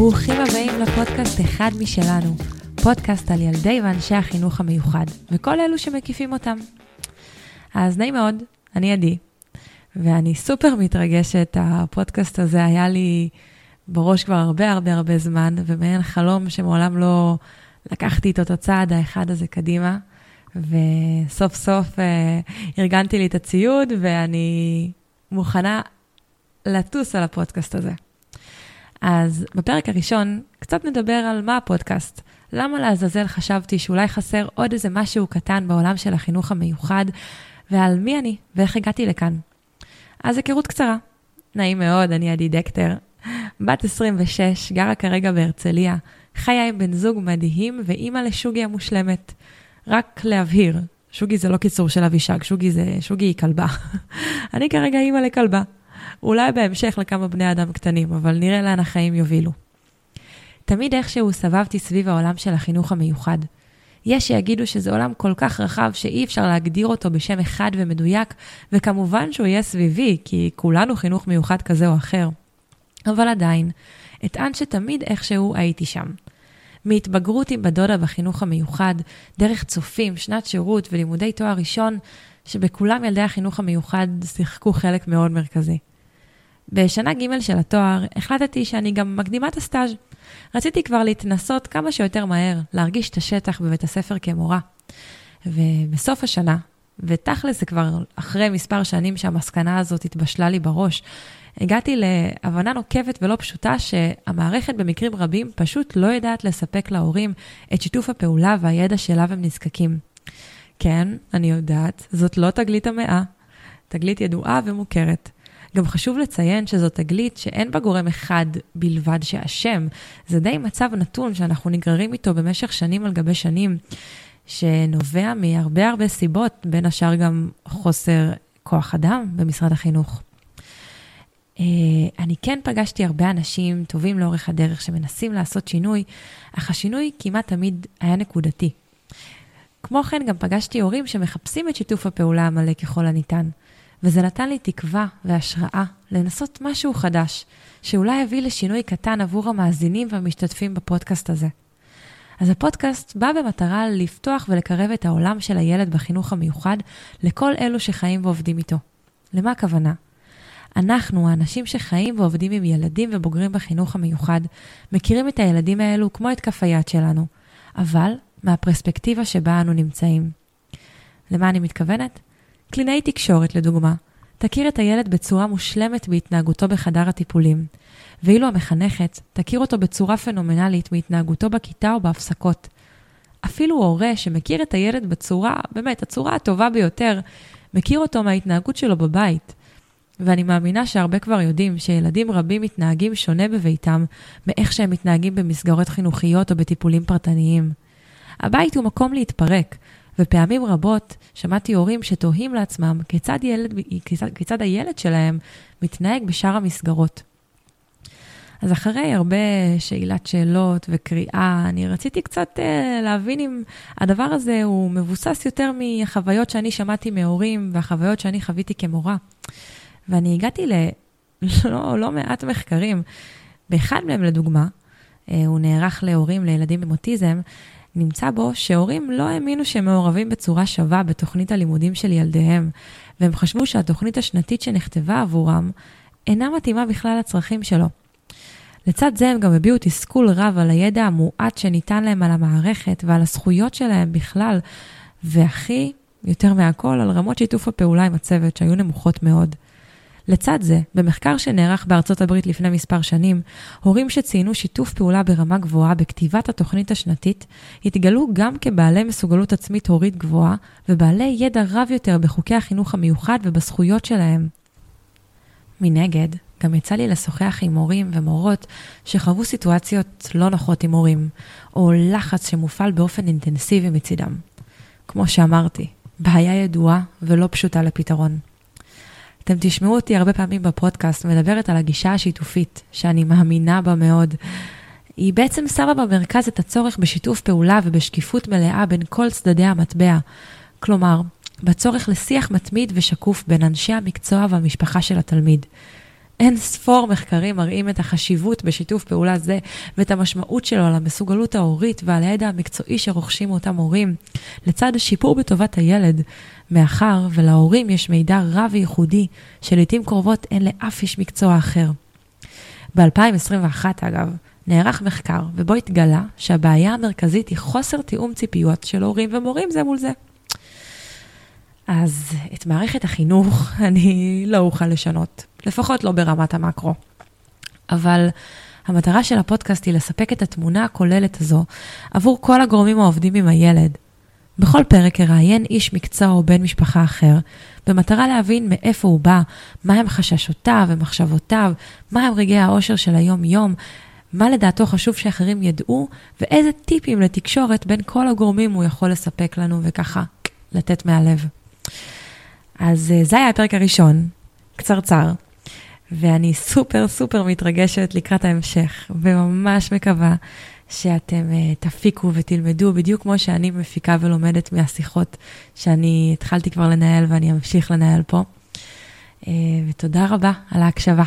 ברוכים הבאים לפודקאסט אחד משלנו, פודקאסט על ילדי ואנשי החינוך המיוחד, וכל אלו שמקיפים אותם. אז נעים מאוד, אני עדי, ואני סופר מתרגשת, הפודקאסט הזה היה לי בראש כבר הרבה הרבה הרבה זמן, ומעין חלום שמעולם לא לקחתי את הצעד האחד הזה קדימה, וסוף סוף אה, ארגנתי לי את הציוד, ואני מוכנה לטוס על הפודקאסט הזה. אז בפרק הראשון קצת נדבר על מה הפודקאסט. למה לעזאזל חשבתי שאולי חסר עוד איזה משהו קטן בעולם של החינוך המיוחד, ועל מי אני ואיך הגעתי לכאן. אז היכרות קצרה. נעים מאוד, אני עדי דקטר, בת 26, גרה כרגע בהרצליה, חיה עם בן זוג מדהים ואימא לשוגי המושלמת. רק להבהיר, שוגי זה לא קיצור של אבישג, שוגי זה, שוגי היא כלבה. אני כרגע אימא לכלבה. אולי בהמשך לכמה בני אדם קטנים, אבל נראה לאן החיים יובילו. תמיד איכשהו סבבתי סביב העולם של החינוך המיוחד. יש שיגידו שזה עולם כל כך רחב שאי אפשר להגדיר אותו בשם אחד ומדויק, וכמובן שהוא יהיה סביבי, כי כולנו חינוך מיוחד כזה או אחר. אבל עדיין, אטען שתמיד איכשהו הייתי שם. מהתבגרות עם בדודה בחינוך המיוחד, דרך צופים, שנת שירות ולימודי תואר ראשון, שבכולם ילדי החינוך המיוחד שיחקו חלק מאוד מרכזי. בשנה ג' של התואר החלטתי שאני גם מקדימה את הסטאז'. רציתי כבר להתנסות כמה שיותר מהר, להרגיש את השטח בבית הספר כמורה. ובסוף השנה, ותכל'ס זה כבר אחרי מספר שנים שהמסקנה הזאת התבשלה לי בראש, הגעתי להבנה נוקבת ולא פשוטה שהמערכת במקרים רבים פשוט לא יודעת לספק להורים את שיתוף הפעולה והידע שאליו הם נזקקים. כן, אני יודעת, זאת לא תגלית המאה, תגלית ידועה ומוכרת. גם חשוב לציין שזו תגלית שאין בה גורם אחד בלבד שאשם. זה די מצב נתון שאנחנו נגררים איתו במשך שנים על גבי שנים, שנובע מהרבה הרבה סיבות, בין השאר גם חוסר כוח אדם במשרד החינוך. Uh, אני כן פגשתי הרבה אנשים טובים לאורך הדרך שמנסים לעשות שינוי, אך השינוי כמעט תמיד היה נקודתי. כמו כן, גם פגשתי הורים שמחפשים את שיתוף הפעולה המלא ככל הניתן. וזה נתן לי תקווה והשראה לנסות משהו חדש, שאולי יביא לשינוי קטן עבור המאזינים והמשתתפים בפודקאסט הזה. אז הפודקאסט בא במטרה לפתוח ולקרב את העולם של הילד בחינוך המיוחד לכל אלו שחיים ועובדים איתו. למה הכוונה? אנחנו, האנשים שחיים ועובדים עם ילדים ובוגרים בחינוך המיוחד, מכירים את הילדים האלו כמו את כף היד שלנו, אבל מהפרספקטיבה שבה אנו נמצאים. למה אני מתכוונת? קלינאי תקשורת, לדוגמה, תכיר את הילד בצורה מושלמת בהתנהגותו בחדר הטיפולים, ואילו המחנכת תכיר אותו בצורה פנומנלית בהתנהגותו בכיתה או בהפסקות. אפילו הורה שמכיר את הילד בצורה, באמת, הצורה הטובה ביותר, מכיר אותו מההתנהגות שלו בבית. ואני מאמינה שהרבה כבר יודעים שילדים רבים מתנהגים שונה בביתם מאיך שהם מתנהגים במסגרות חינוכיות או בטיפולים פרטניים. הבית הוא מקום להתפרק, ופעמים רבות שמעתי הורים שתוהים לעצמם כיצד, ילד, כיצד, כיצד הילד שלהם מתנהג בשאר המסגרות. אז אחרי הרבה שאלת שאלות וקריאה, אני רציתי קצת uh, להבין אם הדבר הזה הוא מבוסס יותר מהחוויות שאני שמעתי מהורים והחוויות שאני חוויתי כמורה. ואני הגעתי ללא לא מעט מחקרים. באחד מהם, לדוגמה, uh, הוא נערך להורים לילדים עם אוטיזם, נמצא בו שהורים לא האמינו שהם מעורבים בצורה שווה בתוכנית הלימודים של ילדיהם, והם חשבו שהתוכנית השנתית שנכתבה עבורם אינה מתאימה בכלל לצרכים שלו. לצד זה הם גם הביעו תסכול רב על הידע המועט שניתן להם על המערכת ועל הזכויות שלהם בכלל, והכי, יותר מהכל, על רמות שיתוף הפעולה עם הצוות שהיו נמוכות מאוד. לצד זה, במחקר שנערך בארצות הברית לפני מספר שנים, הורים שציינו שיתוף פעולה ברמה גבוהה בכתיבת התוכנית השנתית, התגלו גם כבעלי מסוגלות עצמית הורית גבוהה, ובעלי ידע רב יותר בחוקי החינוך המיוחד ובזכויות שלהם. מנגד, גם יצא לי לשוחח עם מורים ומורות שחוו סיטואציות לא נוחות עם מורים, או לחץ שמופעל באופן אינטנסיבי מצידם. כמו שאמרתי, בעיה ידועה ולא פשוטה לפתרון. אתם תשמעו אותי הרבה פעמים בפודקאסט מדברת על הגישה השיתופית, שאני מאמינה בה מאוד. היא בעצם שמה במרכז את הצורך בשיתוף פעולה ובשקיפות מלאה בין כל צדדי המטבע. כלומר, בצורך לשיח מתמיד ושקוף בין אנשי המקצוע והמשפחה של התלמיד. אין ספור מחקרים מראים את החשיבות בשיתוף פעולה זה ואת המשמעות שלו על המסוגלות ההורית ועל הידע המקצועי שרוכשים אותם הורים, לצד השיפור בטובת הילד, מאחר ולהורים יש מידע רב וייחודי שלעיתים קרובות אין לאף איש מקצוע אחר. ב-2021, אגב, נערך מחקר, ובו התגלה שהבעיה המרכזית היא חוסר תיאום ציפיות של הורים ומורים זה מול זה. אז את מערכת החינוך אני לא אוכל לשנות, לפחות לא ברמת המקרו. אבל המטרה של הפודקאסט היא לספק את התמונה הכוללת הזו עבור כל הגורמים העובדים עם הילד. בכל פרק אראיין איש מקצוע או בן משפחה אחר, במטרה להבין מאיפה הוא בא, מהם חששותיו ומחשבותיו, מהם רגעי האושר של היום-יום, מה לדעתו חשוב שאחרים ידעו, ואיזה טיפים לתקשורת בין כל הגורמים הוא יכול לספק לנו, וככה לתת מהלב. אז אה, זה היה הפרק הראשון, קצרצר, ואני סופר סופר מתרגשת לקראת ההמשך, וממש מקווה שאתם uh, תפיקו ותלמדו בדיוק כמו שאני מפיקה ולומדת מהשיחות שאני התחלתי כבר לנהל ואני אמשיך לנהל פה. Uh, ותודה רבה על ההקשבה.